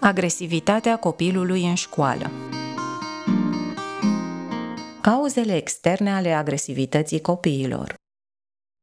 Agresivitatea copilului în școală Cauzele externe ale agresivității copiilor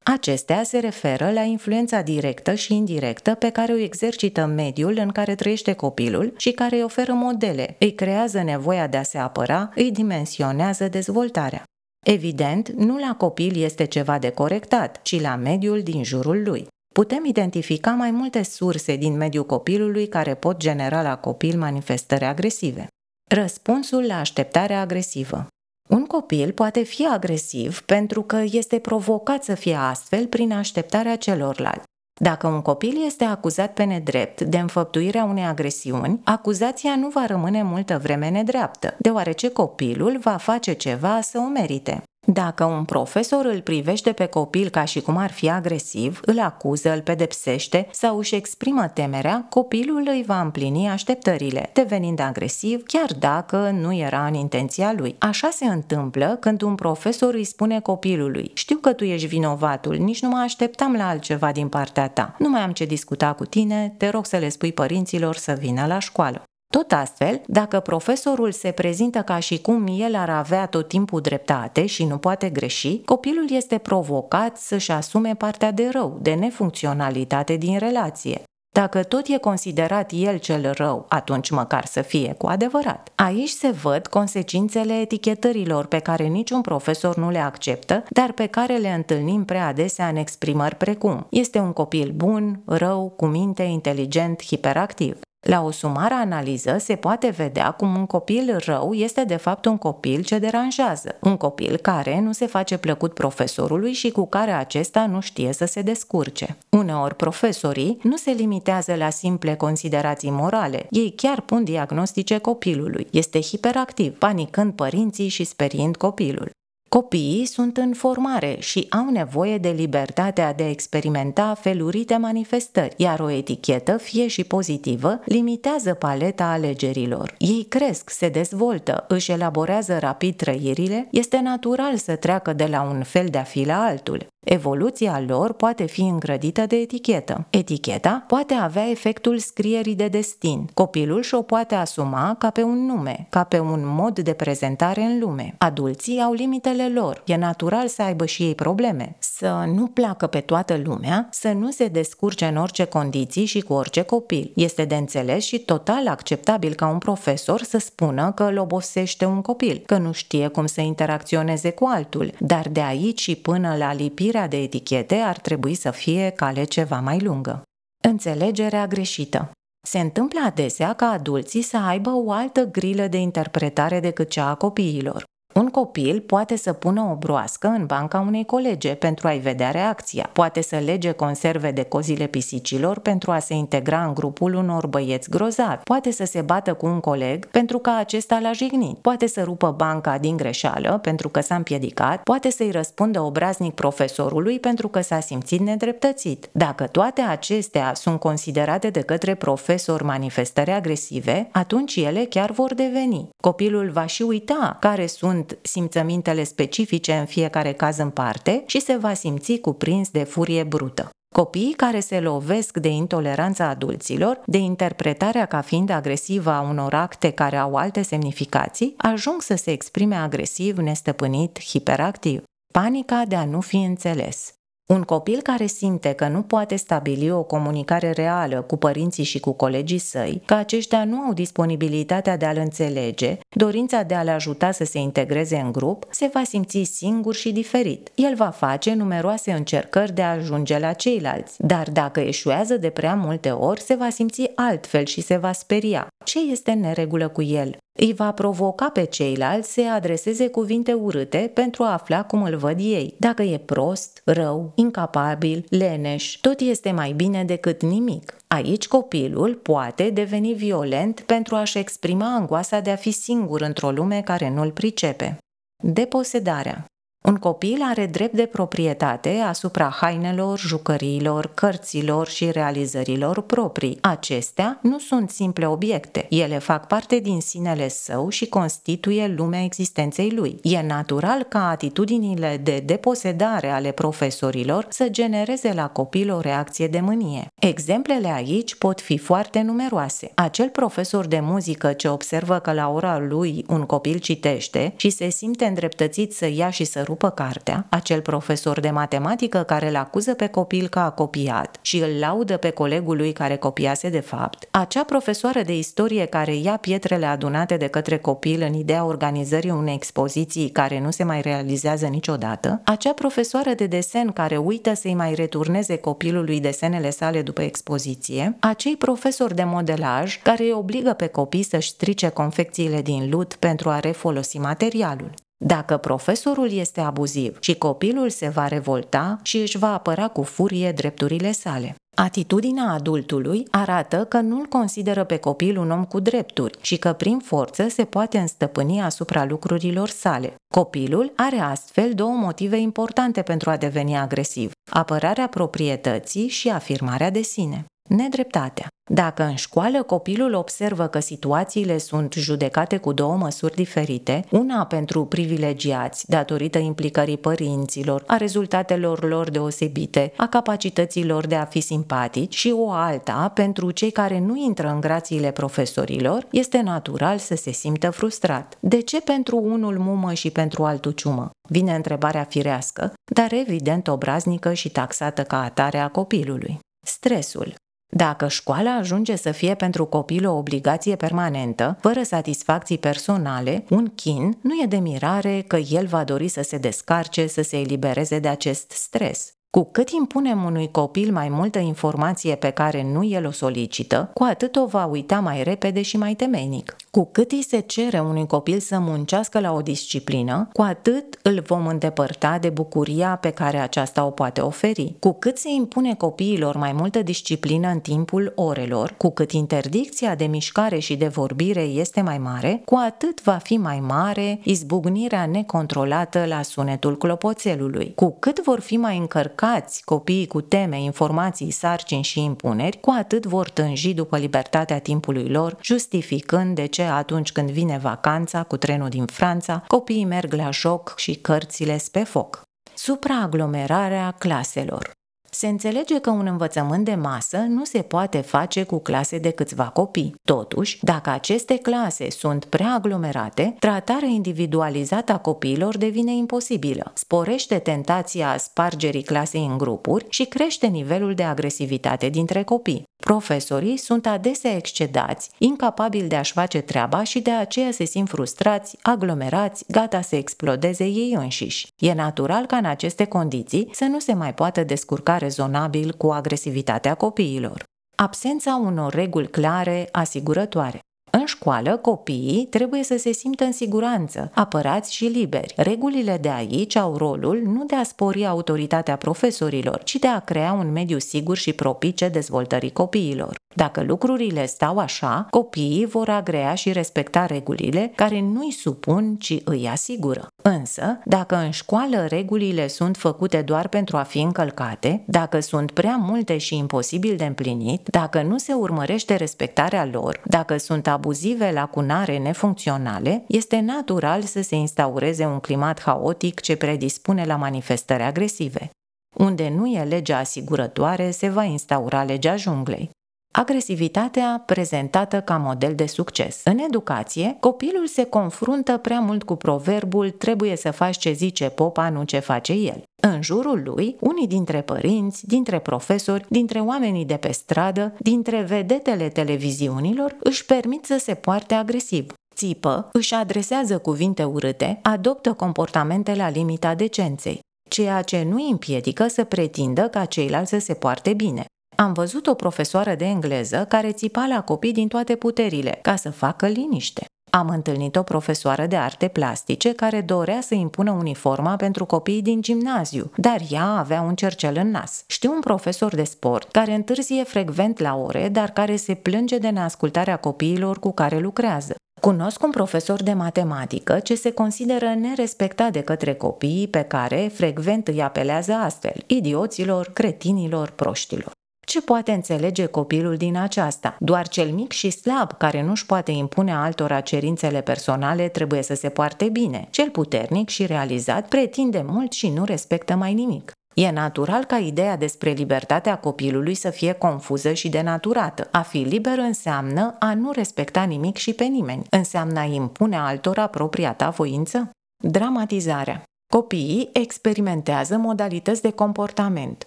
Acestea se referă la influența directă și indirectă pe care o exercită mediul în care trăiește copilul și care îi oferă modele, îi creează nevoia de a se apăra, îi dimensionează dezvoltarea. Evident, nu la copil este ceva de corectat, ci la mediul din jurul lui. Putem identifica mai multe surse din mediul copilului care pot genera la copil manifestări agresive. Răspunsul la așteptarea agresivă. Un copil poate fi agresiv pentru că este provocat să fie astfel prin așteptarea celorlalți. Dacă un copil este acuzat pe nedrept de înfăptuirea unei agresiuni, acuzația nu va rămâne multă vreme nedreaptă, deoarece copilul va face ceva să o merite. Dacă un profesor îl privește pe copil ca și cum ar fi agresiv, îl acuză, îl pedepsește sau își exprimă temerea, copilul îi va împlini așteptările, devenind agresiv chiar dacă nu era în intenția lui. Așa se întâmplă când un profesor îi spune copilului Știu că tu ești vinovatul, nici nu mă așteptam la altceva din partea ta. Nu mai am ce discuta cu tine, te rog să le spui părinților să vină la școală. Tot astfel, dacă profesorul se prezintă ca și cum el ar avea tot timpul dreptate și nu poate greși, copilul este provocat să-și asume partea de rău, de nefuncționalitate din relație. Dacă tot e considerat el cel rău, atunci măcar să fie cu adevărat. Aici se văd consecințele etichetărilor pe care niciun profesor nu le acceptă, dar pe care le întâlnim prea adesea în exprimări precum este un copil bun, rău, cu minte, inteligent, hiperactiv. La o sumară analiză se poate vedea cum un copil rău este de fapt un copil ce deranjează, un copil care nu se face plăcut profesorului și cu care acesta nu știe să se descurce. Uneori profesorii nu se limitează la simple considerații morale, ei chiar pun diagnostice copilului. Este hiperactiv, panicând părinții și speriind copilul. Copiii sunt în formare și au nevoie de libertatea de a experimenta felurite manifestări, iar o etichetă, fie și pozitivă, limitează paleta alegerilor. Ei cresc, se dezvoltă, își elaborează rapid trăirile, este natural să treacă de la un fel de a fi la altul. Evoluția lor poate fi îngrădită de etichetă. Eticheta poate avea efectul scrierii de destin. Copilul și-o poate asuma ca pe un nume, ca pe un mod de prezentare în lume. Adulții au limitele lor. E natural să aibă și ei probleme. Să nu placă pe toată lumea, să nu se descurce în orice condiții și cu orice copil. Este de înțeles și total acceptabil ca un profesor să spună că îl obosește un copil, că nu știe cum să interacționeze cu altul, dar de aici și până la lipire Folosirea de etichete ar trebui să fie cale ceva mai lungă. Înțelegerea greșită. Se întâmplă adesea ca adulții să aibă o altă grilă de interpretare decât cea a copiilor. Un copil poate să pună o broască în banca unei colege pentru a-i vedea reacția. Poate să lege conserve de cozile pisicilor pentru a se integra în grupul unor băieți grozavi. Poate să se bată cu un coleg pentru că acesta l-a jignit. Poate să rupă banca din greșeală pentru că s-a împiedicat. Poate să-i răspundă obraznic profesorului pentru că s-a simțit nedreptățit. Dacă toate acestea sunt considerate de către profesor manifestări agresive, atunci ele chiar vor deveni. Copilul va și uita care sunt sunt simțămintele specifice în fiecare caz în parte și se va simți cuprins de furie brută. Copiii care se lovesc de intoleranța adulților, de interpretarea ca fiind agresivă a unor acte care au alte semnificații, ajung să se exprime agresiv, nestăpânit, hiperactiv. Panica de a nu fi înțeles. Un copil care simte că nu poate stabili o comunicare reală cu părinții și cu colegii săi, că aceștia nu au disponibilitatea de a-l înțelege, dorința de a-l ajuta să se integreze în grup, se va simți singur și diferit. El va face numeroase încercări de a ajunge la ceilalți, dar dacă eșuează de prea multe ori, se va simți altfel și se va speria. Ce este în neregulă cu el? îi va provoca pe ceilalți să adreseze cuvinte urâte pentru a afla cum îl văd ei. Dacă e prost, rău, incapabil, leneș, tot este mai bine decât nimic. Aici copilul poate deveni violent pentru a-și exprima angoasa de a fi singur într-o lume care nu-l pricepe. Deposedarea Un copil are drept de proprietate asupra hainelor, jucăriilor, cărților și realizărilor proprii. Acestea nu sunt simple obiecte. Ele fac parte din sinele său și constituie lumea existenței lui. E natural ca atitudinile de deposedare ale profesorilor să genereze la copil o reacție de mânie. Exemplele aici pot fi foarte numeroase. Acel profesor de muzică ce observă că la ora lui un copil citește și se simte îndreptățit să ia și să rupă cartea, acel profesor de matematică care îl acuză pe copil că a copiat și îl laudă pe colegul lui care copiase de fapt, acea profesoară de istorie care ia pietrele adunate de către copil în ideea organizării unei expoziții care nu se mai realizează niciodată, acea profesoară de desen care uită să-i mai returneze copilului desenele sale după expoziție, acei profesori de modelaj care îi obligă pe copii să-și strice confecțiile din lut pentru a refolosi materialul. Dacă profesorul este abuziv și copilul se va revolta și își va apăra cu furie drepturile sale. Atitudinea adultului arată că nu-l consideră pe copil un om cu drepturi și că prin forță se poate înstăpâni asupra lucrurilor sale. Copilul are astfel două motive importante pentru a deveni agresiv, apărarea proprietății și afirmarea de sine. Nedreptatea. Dacă în școală copilul observă că situațiile sunt judecate cu două măsuri diferite, una pentru privilegiați datorită implicării părinților, a rezultatelor lor deosebite, a capacităților de a fi simpatici și o alta pentru cei care nu intră în grațiile profesorilor, este natural să se simtă frustrat. De ce pentru unul mumă și pentru altul ciumă? Vine întrebarea firească, dar evident obraznică și taxată ca atare a copilului. Stresul. Dacă școala ajunge să fie pentru copil o obligație permanentă, fără satisfacții personale, un chin, nu e de mirare că el va dori să se descarce, să se elibereze de acest stres. Cu cât impunem unui copil mai multă informație pe care nu el o solicită, cu atât o va uita mai repede și mai temenic. Cu cât îi se cere unui copil să muncească la o disciplină, cu atât îl vom îndepărta de bucuria pe care aceasta o poate oferi. Cu cât se impune copiilor mai multă disciplină în timpul orelor, cu cât interdicția de mișcare și de vorbire este mai mare, cu atât va fi mai mare izbucnirea necontrolată la sunetul clopoțelului. Cu cât vor fi mai încărcați încărcați copiii cu teme, informații, sarcini și impuneri, cu atât vor tânji după libertatea timpului lor, justificând de ce atunci când vine vacanța cu trenul din Franța, copiii merg la joc și cărțile pe foc. Supraaglomerarea claselor se înțelege că un învățământ de masă nu se poate face cu clase de câțiva copii. Totuși, dacă aceste clase sunt prea aglomerate, tratarea individualizată a copiilor devine imposibilă, sporește tentația spargerii clasei în grupuri și crește nivelul de agresivitate dintre copii. Profesorii sunt adesea excedați, incapabili de a-și face treaba și de aceea se simt frustrați, aglomerați, gata să explodeze ei înșiși. E natural ca în aceste condiții să nu se mai poată descurca rezonabil cu agresivitatea copiilor. Absența unor reguli clare, asigurătoare. În școală, copiii trebuie să se simtă în siguranță, apărați și liberi. Regulile de aici au rolul nu de a spori autoritatea profesorilor, ci de a crea un mediu sigur și propice dezvoltării copiilor. Dacă lucrurile stau așa, copiii vor agrea și respecta regulile care nu îi supun, ci îi asigură. Însă, dacă în școală regulile sunt făcute doar pentru a fi încălcate, dacă sunt prea multe și imposibil de împlinit, dacă nu se urmărește respectarea lor, dacă sunt abuzive, lacunare, nefuncționale, este natural să se instaureze un climat haotic ce predispune la manifestări agresive. Unde nu e legea asigurătoare, se va instaura legea junglei. Agresivitatea prezentată ca model de succes. În educație, copilul se confruntă prea mult cu proverbul trebuie să faci ce zice popa, nu ce face el. În jurul lui, unii dintre părinți, dintre profesori, dintre oamenii de pe stradă, dintre vedetele televiziunilor își permit să se poarte agresiv. Țipă, își adresează cuvinte urâte, adoptă comportamente la limita decenței ceea ce nu împiedică să pretindă ca ceilalți să se poarte bine. Am văzut o profesoară de engleză care țipa la copii din toate puterile ca să facă liniște. Am întâlnit o profesoară de arte plastice care dorea să impună uniforma pentru copiii din gimnaziu, dar ea avea un cercel în nas. Știu un profesor de sport care întârzie frecvent la ore, dar care se plânge de neascultarea copiilor cu care lucrează. Cunosc un profesor de matematică ce se consideră nerespectat de către copiii pe care frecvent îi apelează astfel, idioților, cretinilor, proștilor. Ce poate înțelege copilul din aceasta? Doar cel mic și slab, care nu-și poate impune altora cerințele personale, trebuie să se poarte bine. Cel puternic și realizat pretinde mult și nu respectă mai nimic. E natural ca ideea despre libertatea copilului să fie confuză și denaturată. A fi liber înseamnă a nu respecta nimic și pe nimeni. Înseamnă a impune altora propria ta voință? Dramatizarea Copiii experimentează modalități de comportament,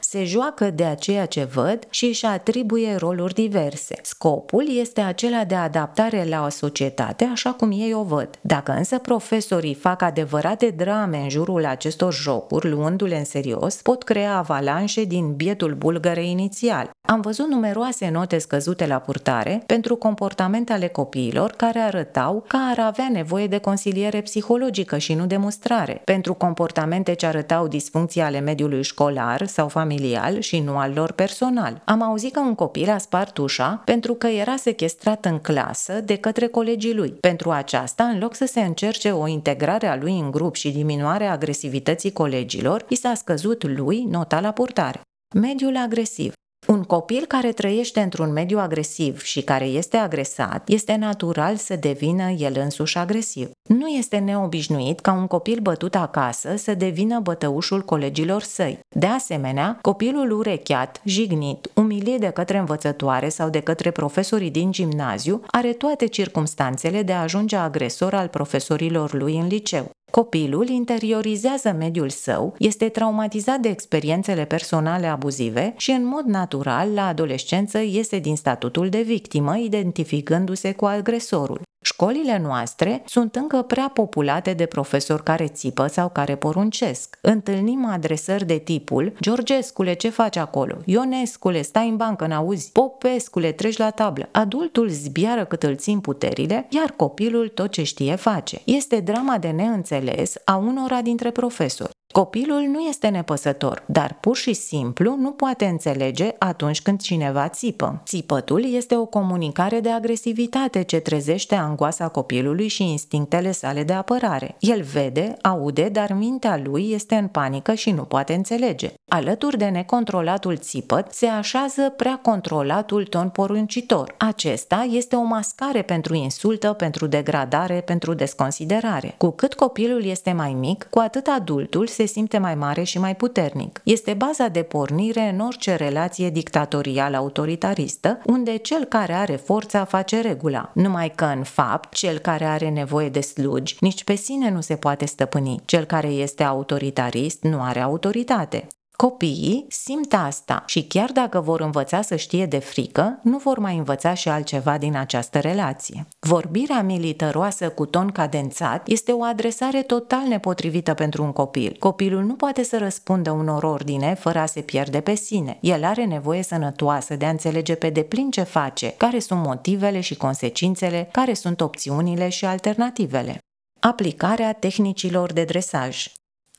se joacă de aceea ce văd și își atribuie roluri diverse. Scopul este acela de adaptare la o societate așa cum ei o văd. Dacă însă profesorii fac adevărate drame în jurul acestor jocuri, luându-le în serios, pot crea avalanșe din bietul bulgăre inițial. Am văzut numeroase note scăzute la purtare pentru comportamente ale copiilor care arătau că ar avea nevoie de consiliere psihologică și nu de mustrare, pentru comportamente ce arătau disfuncții ale mediului școlar sau familial și nu al lor personal. Am auzit că un copil a spart ușa pentru că era sequestrat în clasă de către colegii lui. Pentru aceasta, în loc să se încerce o integrare a lui în grup și diminuarea agresivității colegilor, i s-a scăzut lui nota la purtare. Mediul agresiv. Un copil care trăiește într-un mediu agresiv și care este agresat, este natural să devină el însuși agresiv. Nu este neobișnuit ca un copil bătut acasă să devină bătăușul colegilor săi. De asemenea, copilul urechiat, jignit, umilit de către învățătoare sau de către profesorii din gimnaziu, are toate circumstanțele de a ajunge agresor al profesorilor lui în liceu. Copilul interiorizează mediul său, este traumatizat de experiențele personale abuzive și, în mod natural, la adolescență iese din statutul de victimă, identificându-se cu agresorul. Școlile noastre sunt încă prea populate de profesori care țipă sau care poruncesc. Întâlnim adresări de tipul Georgescule, ce faci acolo? Ionescule, stai în bancă, n-auzi? Popescule, treci la tablă. Adultul zbiară cât îl țin puterile, iar copilul tot ce știe face. Este drama de neînțeles a unora dintre profesori. Copilul nu este nepăsător, dar pur și simplu nu poate înțelege atunci când cineva țipă. Țipătul este o comunicare de agresivitate ce trezește angoasa copilului și instinctele sale de apărare. El vede, aude, dar mintea lui este în panică și nu poate înțelege. Alături de necontrolatul țipăt se așează prea controlatul ton poruncitor. Acesta este o mascare pentru insultă, pentru degradare, pentru desconsiderare. Cu cât copilul este mai mic, cu atât adultul se simte mai mare și mai puternic. Este baza de pornire în orice relație dictatorială autoritaristă, unde cel care are forța face regula. Numai că, în fapt, cel care are nevoie de slugi nici pe sine nu se poate stăpâni. Cel care este autoritarist nu are autoritate. Copiii simt asta și chiar dacă vor învăța să știe de frică, nu vor mai învăța și altceva din această relație. Vorbirea milităroasă cu ton cadențat este o adresare total nepotrivită pentru un copil. Copilul nu poate să răspundă unor ordine fără a se pierde pe sine. El are nevoie sănătoasă de a înțelege pe deplin ce face, care sunt motivele și consecințele, care sunt opțiunile și alternativele. Aplicarea tehnicilor de dresaj.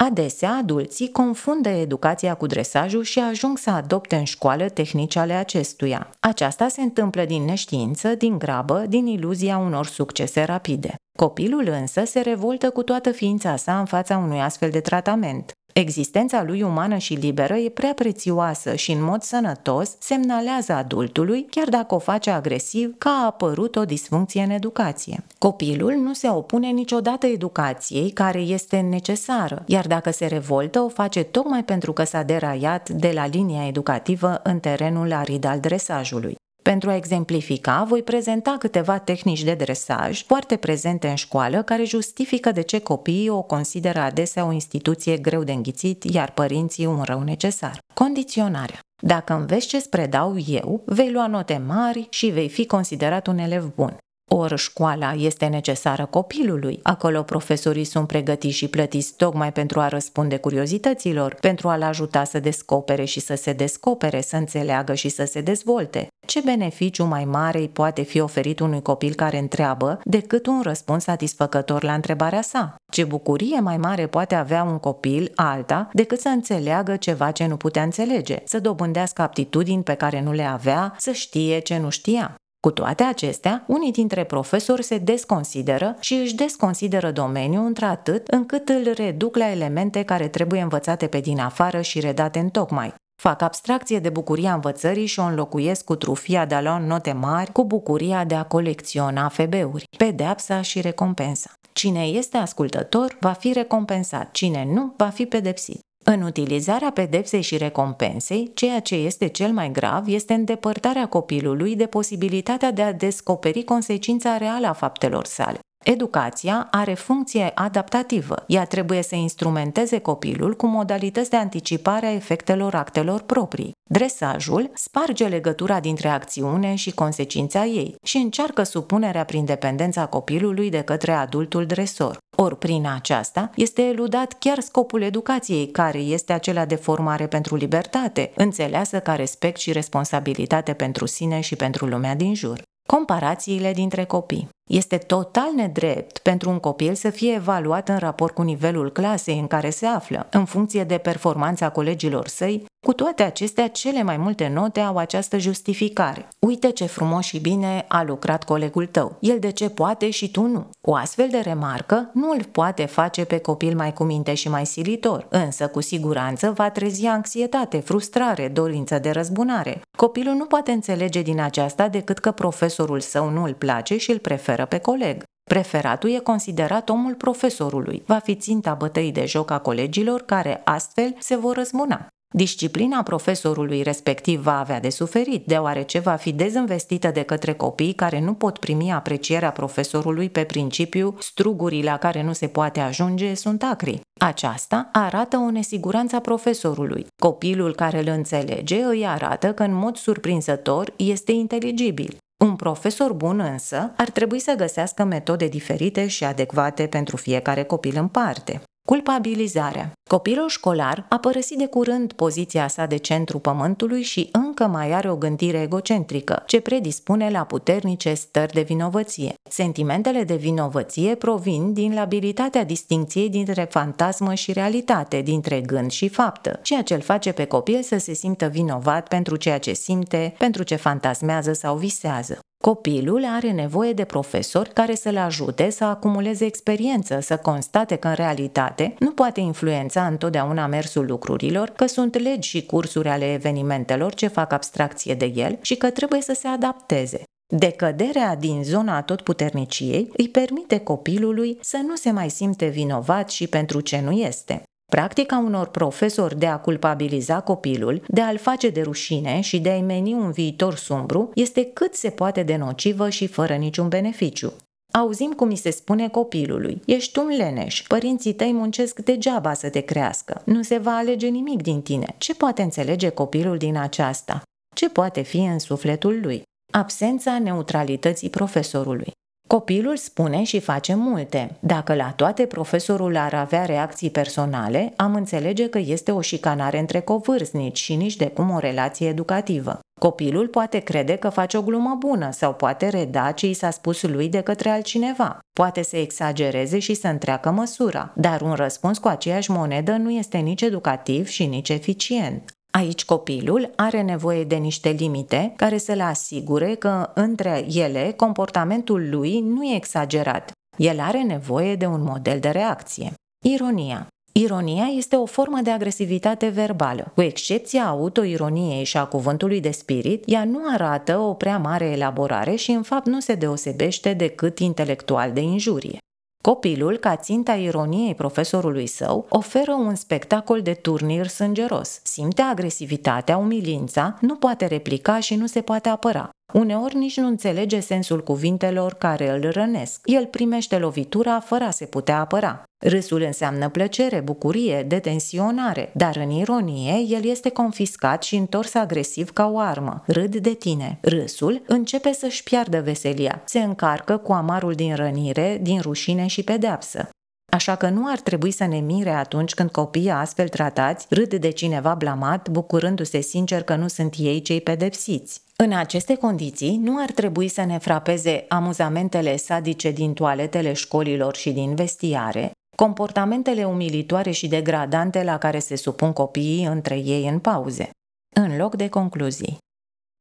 Adesea, adulții confundă educația cu dresajul și ajung să adopte în școală tehnici ale acestuia. Aceasta se întâmplă din neștiință, din grabă, din iluzia unor succese rapide. Copilul însă se revoltă cu toată ființa sa în fața unui astfel de tratament. Existența lui umană și liberă e prea prețioasă și în mod sănătos semnalează adultului, chiar dacă o face agresiv, că a apărut o disfuncție în educație. Copilul nu se opune niciodată educației care este necesară, iar dacă se revoltă, o face tocmai pentru că s-a deraiat de la linia educativă în terenul arid al dresajului. Pentru a exemplifica, voi prezenta câteva tehnici de dresaj foarte prezente în școală care justifică de ce copiii o consideră adesea o instituție greu de înghițit, iar părinții un rău necesar. Condiționarea. Dacă înveți ce predau eu, vei lua note mari și vei fi considerat un elev bun. Ori școala este necesară copilului. Acolo profesorii sunt pregătiți și plătiți tocmai pentru a răspunde curiozităților, pentru a-l ajuta să descopere și să se descopere, să înțeleagă și să se dezvolte. Ce beneficiu mai mare îi poate fi oferit unui copil care întreabă decât un răspuns satisfăcător la întrebarea sa? Ce bucurie mai mare poate avea un copil alta decât să înțeleagă ceva ce nu putea înțelege, să dobândească aptitudini pe care nu le avea, să știe ce nu știa? Cu toate acestea, unii dintre profesori se desconsideră și își desconsideră domeniul într-atât încât îl reduc la elemente care trebuie învățate pe din afară și redate în tocmai. Fac abstracție de bucuria învățării și o înlocuiesc cu trufia de a lua note mari, cu bucuria de a colecționa febeuri, pedeapsa și recompensa. Cine este ascultător va fi recompensat, cine nu va fi pedepsit. În utilizarea pedepsei și recompensei, ceea ce este cel mai grav este îndepărtarea copilului de posibilitatea de a descoperi consecința reală a faptelor sale. Educația are funcție adaptativă. Ea trebuie să instrumenteze copilul cu modalități de anticipare a efectelor actelor proprii. Dresajul sparge legătura dintre acțiune și consecința ei și încearcă supunerea prin dependența copilului de către adultul dresor. Ori prin aceasta este eludat chiar scopul educației, care este acela de formare pentru libertate, înțeleasă ca respect și responsabilitate pentru sine și pentru lumea din jur. Comparațiile dintre copii. Este total nedrept pentru un copil să fie evaluat în raport cu nivelul clasei în care se află, în funcție de performanța colegilor săi cu toate acestea, cele mai multe note au această justificare. Uite ce frumos și bine a lucrat colegul tău. El de ce poate și tu nu. O astfel de remarcă nu îl poate face pe copil mai cu minte și mai silitor, însă cu siguranță va trezi anxietate, frustrare, dorință de răzbunare. Copilul nu poate înțelege din aceasta decât că profesorul său nu îl place și îl preferă pe coleg. Preferatul e considerat omul profesorului. Va fi ținta bătăii de joc a colegilor care astfel se vor răzbuna. Disciplina profesorului respectiv va avea de suferit, deoarece va fi dezînvestită de către copii care nu pot primi aprecierea profesorului pe principiu strugurii la care nu se poate ajunge sunt acri. Aceasta arată o nesiguranță a profesorului. Copilul care îl înțelege îi arată că în mod surprinzător este inteligibil. Un profesor bun însă ar trebui să găsească metode diferite și adecvate pentru fiecare copil în parte. Culpabilizarea. Copilul școlar a părăsit de curând poziția sa de centru pământului și încă mai are o gândire egocentrică, ce predispune la puternice stări de vinovăție. Sentimentele de vinovăție provin din labilitatea distincției dintre fantasmă și realitate, dintre gând și faptă, ceea ce îl face pe copil să se simtă vinovat pentru ceea ce simte, pentru ce fantasmează sau visează. Copilul are nevoie de profesori care să-l ajute să acumuleze experiență, să constate că în realitate nu poate influența întotdeauna mersul lucrurilor, că sunt legi și cursuri ale evenimentelor ce fac abstracție de el și că trebuie să se adapteze. Decăderea din zona atotputerniciei îi permite copilului să nu se mai simte vinovat și pentru ce nu este. Practica unor profesori de a culpabiliza copilul, de a-l face de rușine și de a-i meni un viitor sumbru este cât se poate de nocivă și fără niciun beneficiu. Auzim cum îi se spune copilului, ești un leneș, părinții tăi muncesc degeaba să te crească, nu se va alege nimic din tine. Ce poate înțelege copilul din aceasta? Ce poate fi în sufletul lui? Absența neutralității profesorului. Copilul spune și face multe. Dacă la toate profesorul ar avea reacții personale, am înțelege că este o șicanare între covârstnici și nici de cum o relație educativă. Copilul poate crede că face o glumă bună sau poate reda ce i s-a spus lui de către altcineva. Poate să exagereze și să întreacă măsura, dar un răspuns cu aceeași monedă nu este nici educativ și nici eficient. Aici copilul are nevoie de niște limite care să le asigure că între ele comportamentul lui nu e exagerat. El are nevoie de un model de reacție. Ironia. Ironia este o formă de agresivitate verbală. Cu excepția autoironiei și a cuvântului de spirit, ea nu arată o prea mare elaborare și în fapt nu se deosebește decât intelectual de injurie. Copilul, ca ținta ironiei profesorului său, oferă un spectacol de turnir sângeros. Simte agresivitatea, umilința, nu poate replica și nu se poate apăra. Uneori nici nu înțelege sensul cuvintelor care îl rănesc. El primește lovitura fără a se putea apăra. Râsul înseamnă plăcere, bucurie, detensionare, dar în ironie el este confiscat și întors agresiv ca o armă. Râd de tine. Râsul începe să-și piardă veselia. Se încarcă cu amarul din rănire, din rușine și pedeapsă. Așa că nu ar trebui să ne mire atunci când copiii astfel tratați râd de cineva blamat, bucurându-se sincer că nu sunt ei cei pedepsiți. În aceste condiții, nu ar trebui să ne frapeze amuzamentele sadice din toaletele școlilor și din vestiare, comportamentele umilitoare și degradante la care se supun copiii între ei în pauze. În loc de concluzii.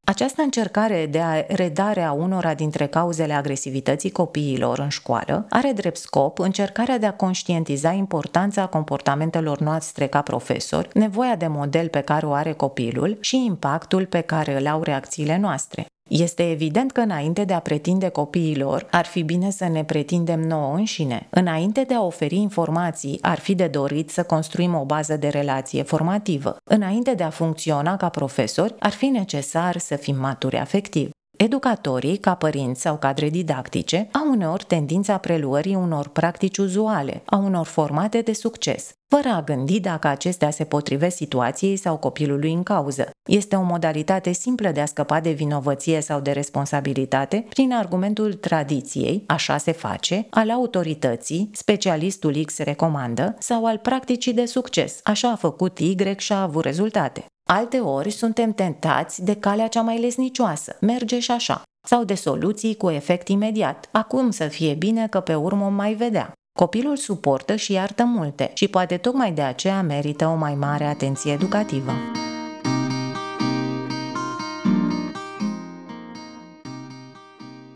Această încercare de a redare a unora dintre cauzele agresivității copiilor în școală are drept scop încercarea de a conștientiza importanța comportamentelor noastre ca profesori, nevoia de model pe care o are copilul și impactul pe care îl au reacțiile noastre. Este evident că înainte de a pretinde copiilor, ar fi bine să ne pretindem nouă înșine. Înainte de a oferi informații, ar fi de dorit să construim o bază de relație formativă. Înainte de a funcționa ca profesori, ar fi necesar să fim maturi afectiv. Educatorii, ca părinți sau cadre didactice, au uneori tendința preluării unor practici uzuale, a unor formate de succes, fără a gândi dacă acestea se potrivesc situației sau copilului în cauză. Este o modalitate simplă de a scăpa de vinovăție sau de responsabilitate prin argumentul tradiției, așa se face, al autorității, specialistul X recomandă, sau al practicii de succes, așa a făcut Y și a avut rezultate. Alte ori suntem tentați de calea cea mai lesnicioasă, merge și așa, sau de soluții cu efect imediat. Acum să fie bine că pe urmă o mai vedea. Copilul suportă și iartă multe și poate tocmai de aceea merită o mai mare atenție educativă.